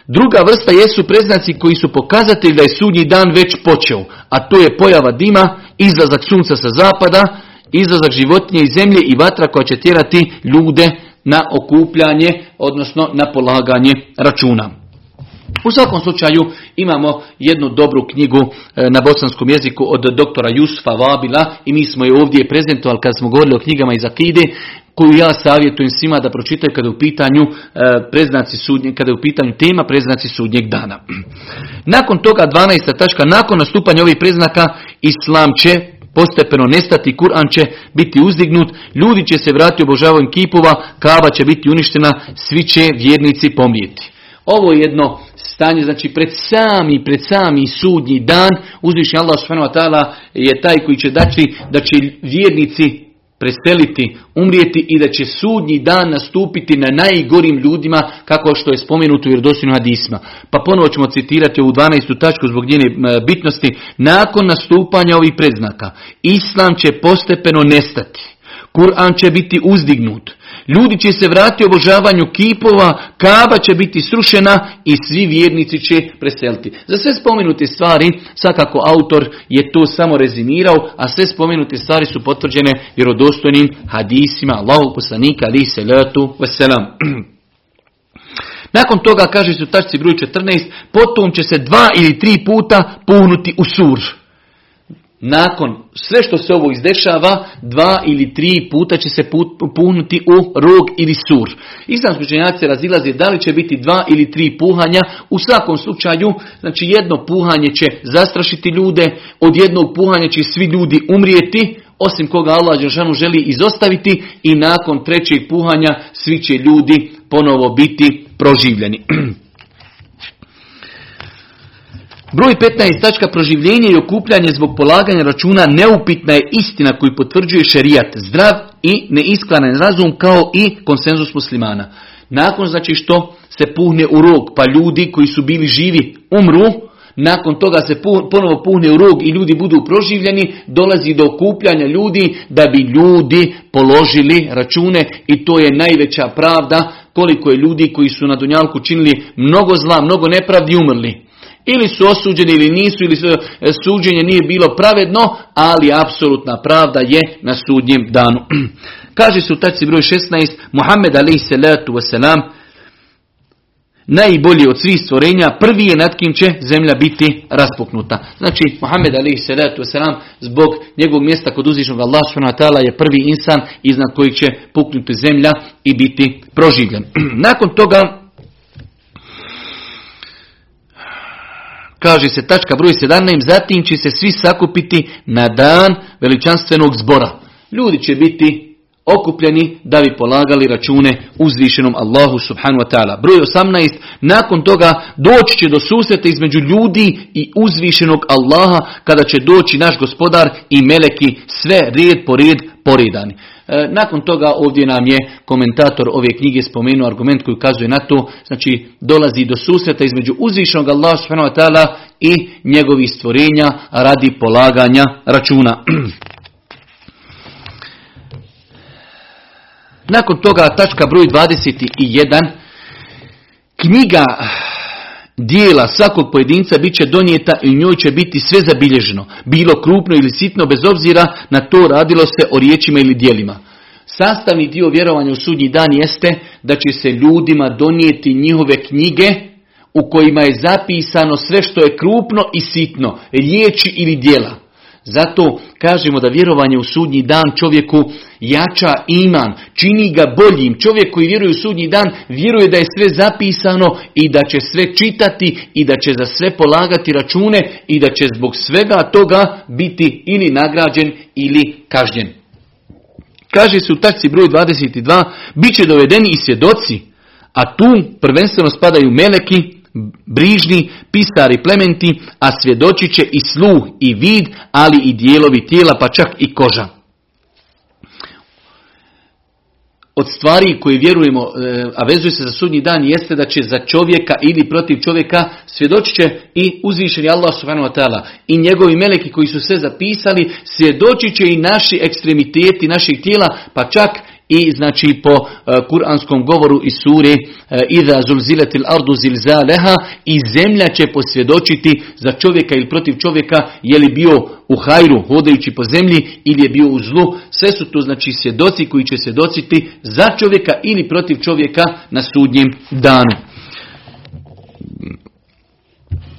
Druga vrsta jesu preznaci koji su pokazatelji da je sudnji dan već počeo, a to je pojava dima, izlazak sunca sa zapada, izlazak životinje iz zemlje i vatra koja će tjerati ljude na okupljanje, odnosno na polaganje računa. U svakom slučaju imamo jednu dobru knjigu e, na bosanskom jeziku od doktora Jusufa Vabila i mi smo je ovdje prezentovali kad smo govorili o knjigama iz Akide koju ja savjetujem svima da pročitaju kada je u pitanju e, preznaci sudnjeg, kada je u pitanju tema preznaci sudnjeg dana. <clears throat> Nakon toga 12. tačka, nakon nastupanja ovih preznaka Islam će postepeno nestati, Kur'an će biti uzdignut, ljudi će se vratiti obožavanjem kipova, kava će biti uništena, svi će vjernici pomrijeti. Ovo je jedno stanje, znači pred sami, pred sami sudnji dan, uzvišnji Allah je taj koji će daći da će vjernici preseliti, umrijeti i da će sudnji dan nastupiti na najgorim ljudima kako što je spomenuto u vjerodostojnim hadisma. Pa ponovo ćemo citirati ovu 12. tačku zbog njene bitnosti. Nakon nastupanja ovih predznaka, Islam će postepeno nestati. Kur'an će biti uzdignut. Ljudi će se vratiti obožavanju kipova, kaba će biti srušena i svi vjernici će preseliti. Za sve spomenute stvari, svakako autor je to samo rezimirao, a sve spomenute stvari su potvrđene vjerodostojnim hadisima Allahog poslanika ali se letu veselam. Nakon toga, kaže se u tačci broj 14, potom će se dva ili tri puta puhnuti u sur nakon sve što se ovo izdešava, dva ili tri puta će se puhnuti u rog ili sur. Islamski učenjaci razilaze da li će biti dva ili tri puhanja. U svakom slučaju, znači jedno puhanje će zastrašiti ljude, od jednog puhanja će svi ljudi umrijeti, osim koga Allah Đeršanu želi izostaviti i nakon trećeg puhanja svi će ljudi ponovo biti proživljeni. <clears throat> Broj 15. tačka proživljenje i okupljanje zbog polaganja računa neupitna je istina koju potvrđuje šerijat, zdrav i neisklanan razum kao i konsenzus muslimana. Nakon znači što se puhne u rog pa ljudi koji su bili živi umru, nakon toga se ponovo puhne u rog i ljudi budu proživljeni, dolazi do okupljanja ljudi da bi ljudi položili račune i to je najveća pravda koliko je ljudi koji su na Dunjalku činili mnogo zla, mnogo nepravdi umrli. Ili su osuđeni ili nisu, ili e, suđenje nije bilo pravedno, ali apsolutna pravda je na sudnjem danu. <clears throat> Kaže se u taci broj 16, Muhammed alaih salatu wasalam, najbolji od svih stvorenja, prvi je nad kim će zemlja biti raspuknuta. Znači, Muhammed alaihi salatu wasalam, zbog njegovog mjesta kod uzvišnog Allah je prvi insan iznad kojeg će puknuti zemlja i biti proživljen. <clears throat> Nakon toga, kaže se tačka broj 17, zatim će se svi sakupiti na dan veličanstvenog zbora. Ljudi će biti okupljeni da bi polagali račune uzvišenom Allahu subhanu wa ta'ala. Broj 18. Nakon toga doći će do susreta između ljudi i uzvišenog Allaha kada će doći naš gospodar i meleki sve red po red poredani. E, nakon toga ovdje nam je komentator ove knjige spomenuo argument koji ukazuje na to, znači dolazi do susreta između uzvišenog Allaha subhanahu wa i njegovih stvorenja radi polaganja računa. <clears throat> Nakon toga tačka broj 21. Knjiga dijela svakog pojedinca bit će donijeta i u njoj će biti sve zabilježeno. Bilo krupno ili sitno bez obzira na to radilo se o riječima ili dijelima. Sastavni dio vjerovanja u sudnji dan jeste da će se ljudima donijeti njihove knjige u kojima je zapisano sve što je krupno i sitno, riječi ili dijela. Zato kažemo da vjerovanje u sudnji dan čovjeku jača iman, čini ga boljim. Čovjek koji vjeruje u sudnji dan vjeruje da je sve zapisano i da će sve čitati i da će za sve polagati račune i da će zbog svega toga biti ili nagrađen ili kažnjen. Kaže se u tačci broj 22, bit će dovedeni i svjedoci, a tu prvenstveno spadaju meleki, brižni, pisari plementi, a svjedočit će i sluh i vid, ali i dijelovi tijela, pa čak i koža. Od stvari koje vjerujemo, e, a vezuje se za sudnji dan, jeste da će za čovjeka ili protiv čovjeka svjedočit će i uzvišeni Allah subhanahu wa ta'ala. I njegovi meleki koji su sve zapisali, svjedočit će i naši ekstremiteti naših tijela, pa čak i znači po uh, kuranskom govoru iz suri uh, Iza zulziletil ardu zilzaleha i zemlja će posvjedočiti za čovjeka ili protiv čovjeka je li bio u hajru hodajući po zemlji ili je bio u zlu. Sve su to znači svjedoci koji će svjedociti za čovjeka ili protiv čovjeka na sudnjem danu.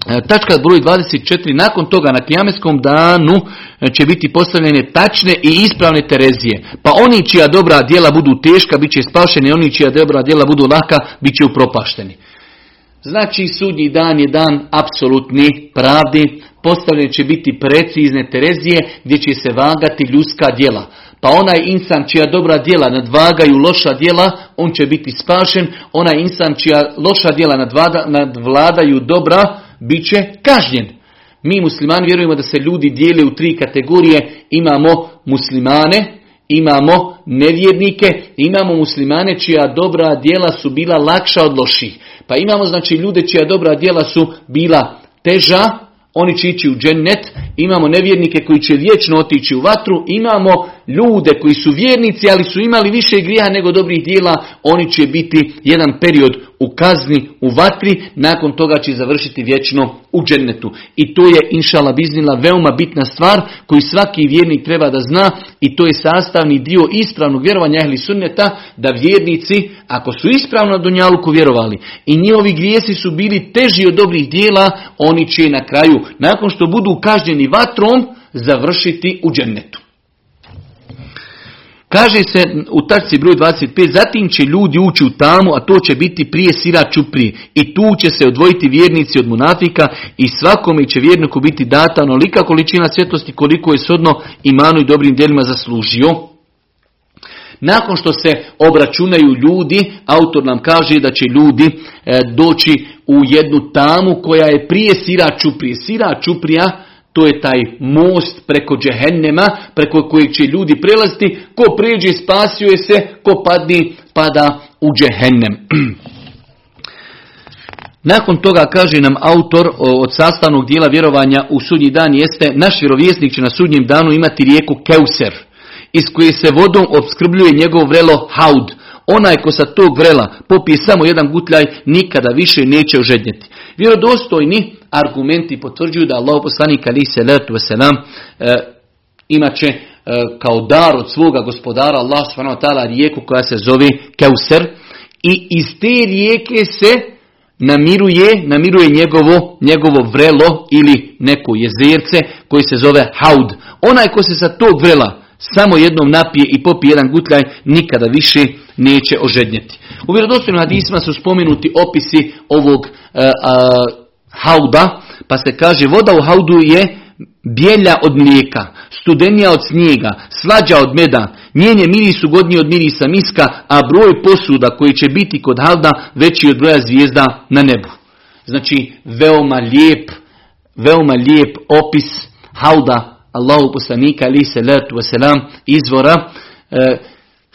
E, tačka broj 24. Nakon toga na kijameskom danu e, će biti postavljene tačne i ispravne terezije. Pa oni čija dobra djela budu teška, bit će spašeni, oni čija dobra djela budu laka, bit će upropašteni. Znači sudnji dan je dan apsolutni pravdi, postavljene će biti precizne terezije gdje će se vagati ljudska djela. Pa onaj insan čija dobra djela nadvagaju loša djela, on će biti spašen. Onaj insan čija loša djela nadvladaju dobra, bit će kažnjen. Mi muslimani vjerujemo da se ljudi dijele u tri kategorije. Imamo muslimane, imamo nevjernike, imamo muslimane čija dobra djela su bila lakša od loših. Pa imamo znači ljude čija dobra djela su bila teža, oni će ići u džennet, imamo nevjernike koji će vječno otići u vatru, imamo ljude koji su vjernici, ali su imali više grija nego dobrih dijela, oni će biti jedan period u kazni, u vatri, nakon toga će završiti vječno u džennetu. I to je, inšala biznila, veoma bitna stvar koju svaki vjernik treba da zna i to je sastavni dio ispravnog vjerovanja ehli sunneta, da vjernici, ako su ispravno na Dunjaluku vjerovali i njihovi grijesi su bili teži od dobrih dijela, oni će na kraju, nakon što budu kažnjeni vatrom, završiti u džennetu. Kaže se u tačci broj 25, zatim će ljudi ući u tamu, a to će biti prije sira čuprije. I tu će se odvojiti vjernici od munafika i svakome će vjerniku biti data onolika količina svjetlosti koliko je sodno imanu i dobrim djelima zaslužio. Nakon što se obračunaju ljudi, autor nam kaže da će ljudi e, doći u jednu tamu koja je prije sira čuprije. Sira čuprija to je taj most preko džehennema, preko kojeg će ljudi prelaziti. Ko pređe spasio se, ko padni pada u džehennem. <clears throat> Nakon toga kaže nam autor od sastavnog dijela vjerovanja u sudnji dan jeste naš vjerovjesnik će na sudnjem danu imati rijeku Keuser iz koje se vodom obskrbljuje njegov vrelo Haud. Onaj ko sa tog vrela popije samo jedan gutljaj nikada više neće ožednjeti. Vjerodostojni argumenti potvrđuju da Allah poslanik ali se letu veselam e, imat će e, kao dar od svoga gospodara Allah subhanahu rijeku koja se zove Keuser i iz te rijeke se namiruje, namiruje njegovo, njegovo vrelo ili neko jezerce koji se zove haud. Onaj ko se sa tog vrela samo jednom napije i popije jedan gutljaj, nikada više neće ožednjeti. U vjerodostojnim hadisma su spomenuti opisi ovog e, hauda, pa se kaže voda u haudu je bijelja od mlijeka, studenija od snijega, slađa od meda, njenje mirisu godnije od mirisa miska, a broj posuda koji će biti kod hauda veći od broja zvijezda na nebu. Znači, veoma lijep, veoma lijep opis hauda Allahu poslanika ali se letu wasalam izvora e,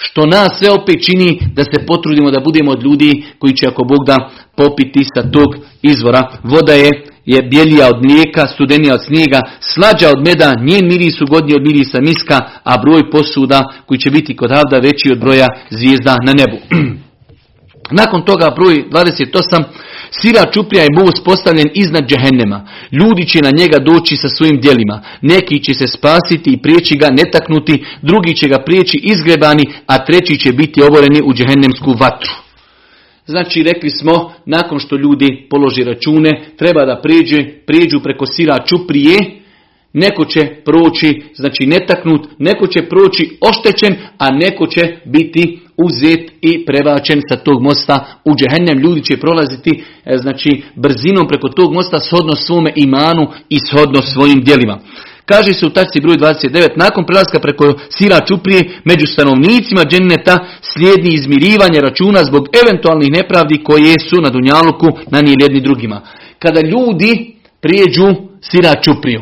što nas sve opet čini da se potrudimo da budemo od ljudi koji će ako Bog da popiti sa tog izvora. Voda je, je bijelija od mlijeka, studenija od snijega, slađa od meda, njen miris ugodniji od mirisa miska, a broj posuda koji će biti kod Havda veći od broja zvijezda na nebu. <clears throat> Nakon toga broj 28 Sira čuprija je most postavljen iznad džehennema. Ljudi će na njega doći sa svojim djelima. Neki će se spasiti i prijeći ga netaknuti, drugi će ga prijeći izgrebani, a treći će biti oboreni u džehennemsku vatru. Znači, rekli smo, nakon što ljudi položi račune, treba da prijeđe, prijeđu preko sira čuprije, Neko će proći, znači netaknut, neko će proći oštećen, a neko će biti uzet i prebačen sa tog mosta u džehennem. Ljudi će prolaziti e, znači brzinom preko tog mosta shodno svome imanu i shodno svojim djelima. Kaže se u tačci broj 29, nakon prelaska preko sira čuprije, među stanovnicima dženneta slijedi izmirivanje računa zbog eventualnih nepravdi koje su na Dunjaluku nanijeli jedni drugima. Kada ljudi prijeđu sira čupriju,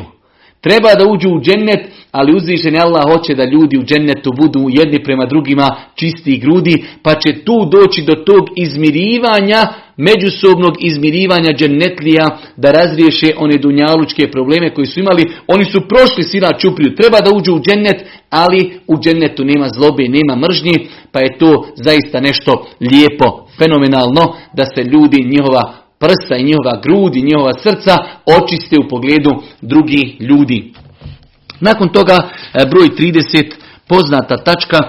Treba da uđu u džennet, ali uzvišeni Allah hoće da ljudi u džennetu budu jedni prema drugima čisti grudi, pa će tu doći do tog izmirivanja, međusobnog izmirivanja džennetlija, da razriješe one dunjalučke probleme koji su imali. Oni su prošli sira čupriju, treba da uđu u džennet, ali u džennetu nema zlobe, nema mržnji, pa je to zaista nešto lijepo, fenomenalno, da se ljudi njihova prsa i njihova grudi, njihova srca očiste u pogledu drugih ljudi. Nakon toga e, broj 30 poznata tačka e,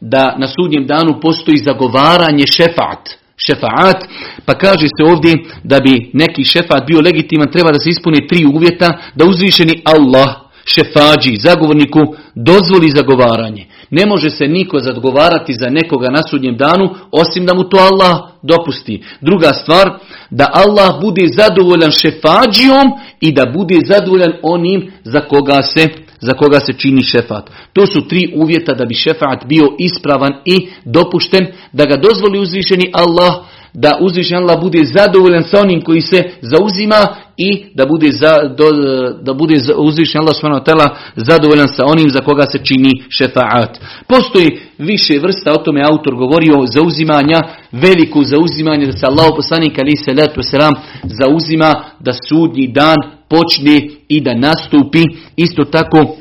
da na sudnjem danu postoji zagovaranje šefat. Šefaat, pa kaže se ovdje da bi neki šefat bio legitiman, treba da se ispuni tri uvjeta, da uzvišeni Allah, šefađi, zagovorniku, dozvoli zagovaranje. Ne može se niko zagovarati za nekoga na sudnjem danu, osim da mu to Allah dopusti. Druga stvar, da Allah bude zadovoljan šefađijom i da bude zadovoljan onim za koga se za koga se čini šefat. To su tri uvjeta da bi šefat bio ispravan i dopušten, da ga dozvoli uzvišeni Allah, da uzvišen Allah bude zadovoljan sa onim koji se zauzima i da bude, za, da bude uzvišen Allah subhanahu zadovoljan sa onim za koga se čini šefaat. Postoji više vrsta, o tome autor govorio, zauzimanja, veliko zauzimanje da se Allah poslanik ali se letu selam zauzima da sudnji dan počne i da nastupi. Isto tako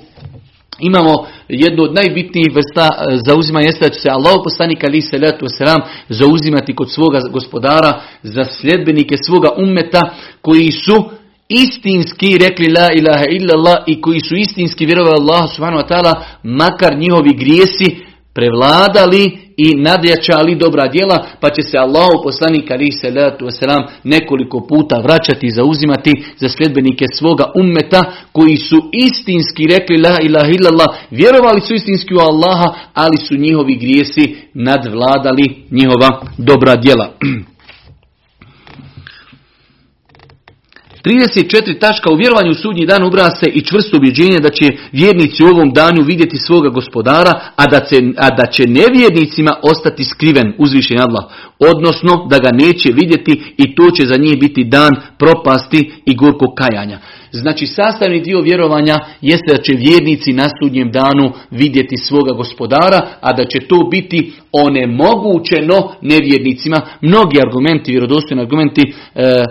imamo jednu od najbitnijih vrsta e, zauzimanja jeste da će se Allah poslanik ali se letu selam zauzimati kod svoga gospodara za sljedbenike svoga ummeta koji su istinski rekli la ilaha illallah i koji su istinski vjerovali Allah subhanahu wa ta'ala makar njihovi grijesi prevladali i nadjačali dobra djela, pa će se Allahu poslanik ali salatu wasalam nekoliko puta vraćati i zauzimati za sljedbenike svoga ummeta koji su istinski rekli la ilaha illallah, vjerovali su istinski u Allaha, ali su njihovi grijesi nadvladali njihova dobra djela. <clears throat> 34 tačka u vjerovanju sudnji dan ubra se i čvrsto ubjeđenje da će vjernici u ovom danu vidjeti svoga gospodara, a da, će, a da će nevjernicima ostati skriven uzvišen Allah. Odnosno da ga neće vidjeti i to će za njih biti dan propasti i gorko kajanja. Znači sastavni dio vjerovanja jeste da će vjernici na sudnjem danu vidjeti svoga gospodara, a da će to biti onemogućeno nevjernicima. Mnogi argumenti, vjerodostojni argumenti, e, e,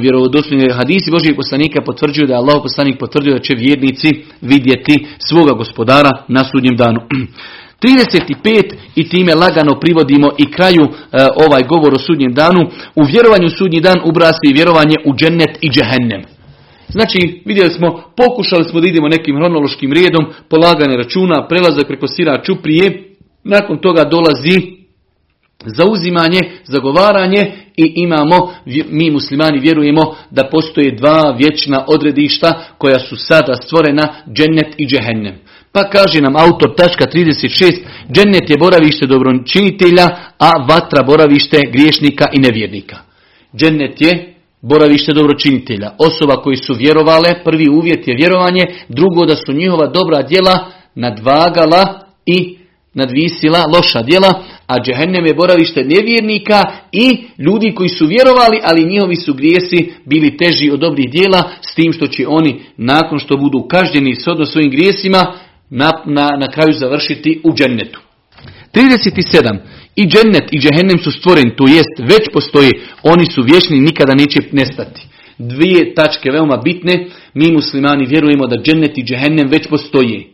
vjerodostojni hadisi Božih poslanika potvrđuju da je Allah poslanik potvrdio da će vjernici vidjeti svoga gospodara na sudnjem danu. <clears throat> 35 i time lagano privodimo i kraju e, ovaj govor o sudnjem danu. U vjerovanju sudnji dan ubrasti vjerovanje u džennet i džehennem. Znači, vidjeli smo, pokušali smo da idemo nekim hronološkim rijedom, polaganje računa, prelazak preko sira čuprije, nakon toga dolazi zauzimanje, zagovaranje i imamo, mi muslimani vjerujemo da postoje dva vječna odredišta koja su sada stvorena, džennet i džehennem. Pa kaže nam autor tačka 36, džennet je boravište dobročinitelja, a vatra boravište griješnika i nevjernika. Džennet je boravište dobročinitelja. Osoba koji su vjerovale, prvi uvjet je vjerovanje, drugo da su njihova dobra djela nadvagala i nadvisila loša djela, a džehennem je boravište nevjernika i ljudi koji su vjerovali, ali njihovi su grijesi bili teži od dobrih djela, s tim što će oni, nakon što budu kažnjeni s svojim grijesima, na, na, na kraju završiti u džennetu. 37. I džennet i džehennem su stvoreni, to jest već postoji, oni su vječni nikada neće nestati. Dvije tačke veoma bitne, mi muslimani vjerujemo da džennet i džehennem već postoji.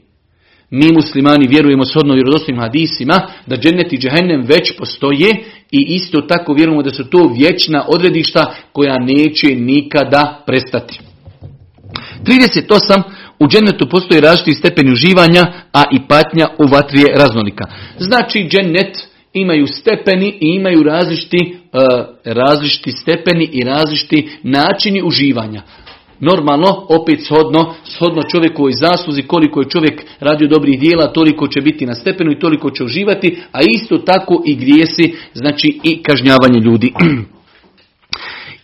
Mi muslimani vjerujemo shodno vjerodostojnim hadisima da džennet i džehennem već postoje i isto tako vjerujemo da su to vječna odredišta koja neće nikada prestati. 38. U džennetu postoji različiti stepen uživanja, a i patnja u vatri je raznolika. Znači džennet imaju stepeni i imaju različiti, uh, različiti stepeni i različiti načini uživanja. Normalno, opet shodno, shodno čovjekovoj zasluzi, koliko je čovjek radio dobrih dijela, toliko će biti na stepenu i toliko će uživati, a isto tako i grijesi, znači i kažnjavanje ljudi. <clears throat>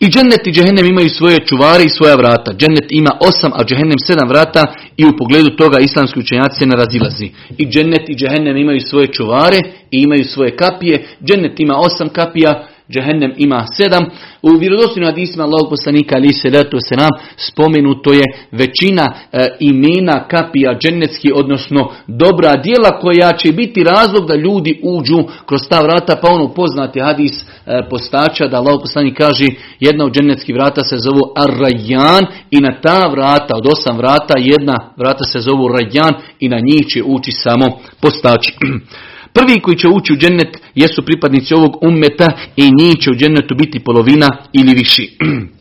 I džennet i džehennem imaju svoje čuvare i svoja vrata. Džennet ima osam, a džehennem sedam vrata i u pogledu toga islamski učenjaci se ne razilazi. I džennet i džehennem imaju svoje čuvare i imaju svoje kapije. Džennet ima osam kapija, Džehennem ima sedam. U vjerodostojnim hadisima Allahog poslanika ali se letu se nam spomenuto je većina e, imena kapija džennetski, odnosno dobra dijela koja će biti razlog da ljudi uđu kroz ta vrata, pa ono poznati hadis e, postača da Allahog poslanik kaže jedna od džennetskih vrata se zovu Ar-Rajjan i na ta vrata, od osam vrata, jedna vrata se zovu Rajjan i na njih će ući samo postači. <clears throat> Prvi koji će ući u džennet jesu pripadnici ovog ummeta i njih će u džennetu biti polovina ili viši. <clears throat>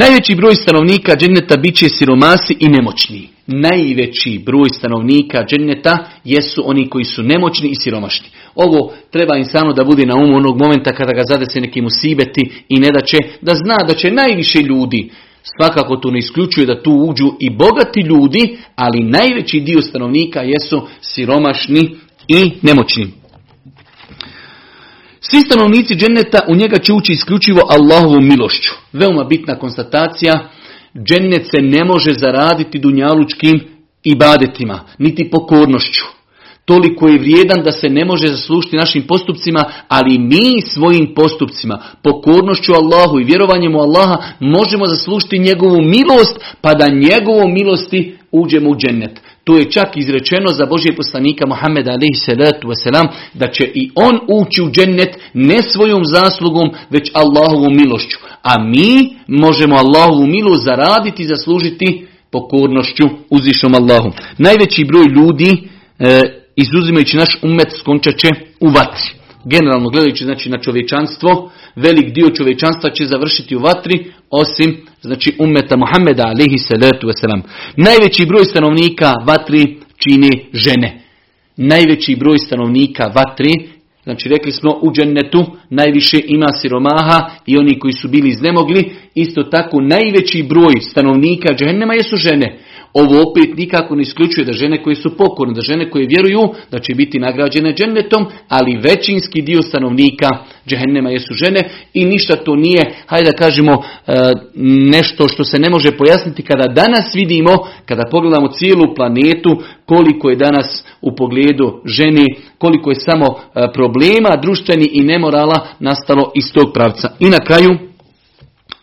Najveći broj stanovnika dženneta bit će siromasi i nemoćni. Najveći broj stanovnika dženneta jesu oni koji su nemoćni i siromašni. Ovo treba insano da bude na umu onog momenta kada ga zadese neki musibeti i ne da će, da zna da će najviše ljudi Svakako to ne isključuje da tu uđu i bogati ljudi, ali najveći dio stanovnika jesu siromašni i nemoćni. Svi stanovnici dženneta u njega će ući isključivo Allahovom milošću. Veoma bitna konstatacija, džennet se ne može zaraditi dunjalučkim ibadetima, niti pokornošću toliko je vrijedan da se ne može zaslušiti našim postupcima, ali mi svojim postupcima, pokornošću Allahu i vjerovanjem u Allaha možemo zaslušiti njegovu milost, pa da njegovom milosti uđemo u džennet. To je čak izrečeno za Božije poslanika Muhammeda wasalam, da će i on ući u džennet ne svojom zaslugom, već Allahovom milošću. A mi možemo Allahovu milost zaraditi i zaslužiti pokornošću uzvišom Allahu. Najveći broj ljudi e, izuzimajući naš umet skončat će u vatri. Generalno gledajući znači na čovječanstvo, velik dio čovječanstva će završiti u vatri, osim znači umeta Muhammeda alaihi salatu wasalam. Najveći broj stanovnika vatri čini žene. Najveći broj stanovnika vatri Znači rekli smo u džennetu najviše ima siromaha i oni koji su bili iznemogli. Isto tako najveći broj stanovnika džennema jesu žene. Ovo opet nikako ne isključuje da žene koje su pokorne, da žene koje vjeruju da će biti nagrađene džennetom, ali većinski dio stanovnika džehennema jesu žene i ništa to nije, hajde da kažemo, e, nešto što se ne može pojasniti kada danas vidimo, kada pogledamo cijelu planetu, koliko je danas u pogledu ženi, koliko je samo e, problema društveni i nemorala nastalo iz tog pravca. I na kraju,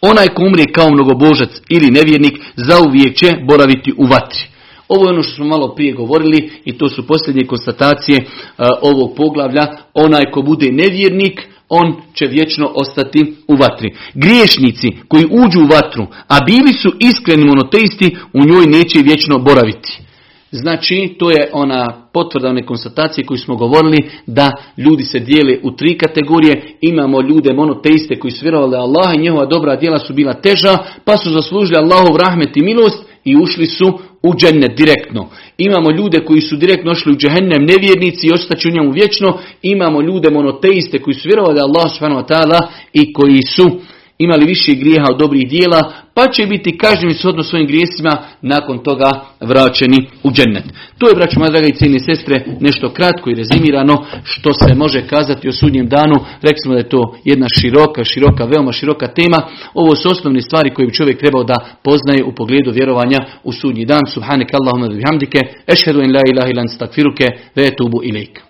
Onaj ko umrije kao mnogobožac ili nevjernik zauvijek će boraviti u vatri. Ovo je ono što smo malo prije govorili i to su posljednje konstatacije e, ovog poglavlja. Onaj ko bude nevjernik, on će vječno ostati u vatri. Griješnici koji uđu u vatru, a bili su iskreni monoteisti, u njoj neće vječno boraviti. Znači, to je ona potvrda one konstatacije koju smo govorili da ljudi se dijele u tri kategorije. Imamo ljude monoteiste koji su vjerovali Allah i njihova dobra djela su bila teža, pa su zaslužili Allahov rahmet i milost i ušli su u džennet direktno. Imamo ljude koji su direktno šli u džehennem nevjernici i ostaći u njemu vječno. Imamo ljude monoteiste koji su vjerovali Allah subhanahu wa ta'ala i koji su imali više grijeha od dobrih dijela, pa će biti kažnjeni shodno svojim grijesima, nakon toga vraćeni u džennet. To je, braćo moja draga i cijene sestre, nešto kratko i rezimirano što se može kazati o sudnjem danu. Rekli smo da je to jedna široka, široka, veoma široka tema. Ovo su osnovne stvari koje bi čovjek trebao da poznaje u pogledu vjerovanja u sudnji dan. Subhanak Allahumma bihamdike, ešhedu in la ilaha ilan stakfiruke, ve tubu ilaik.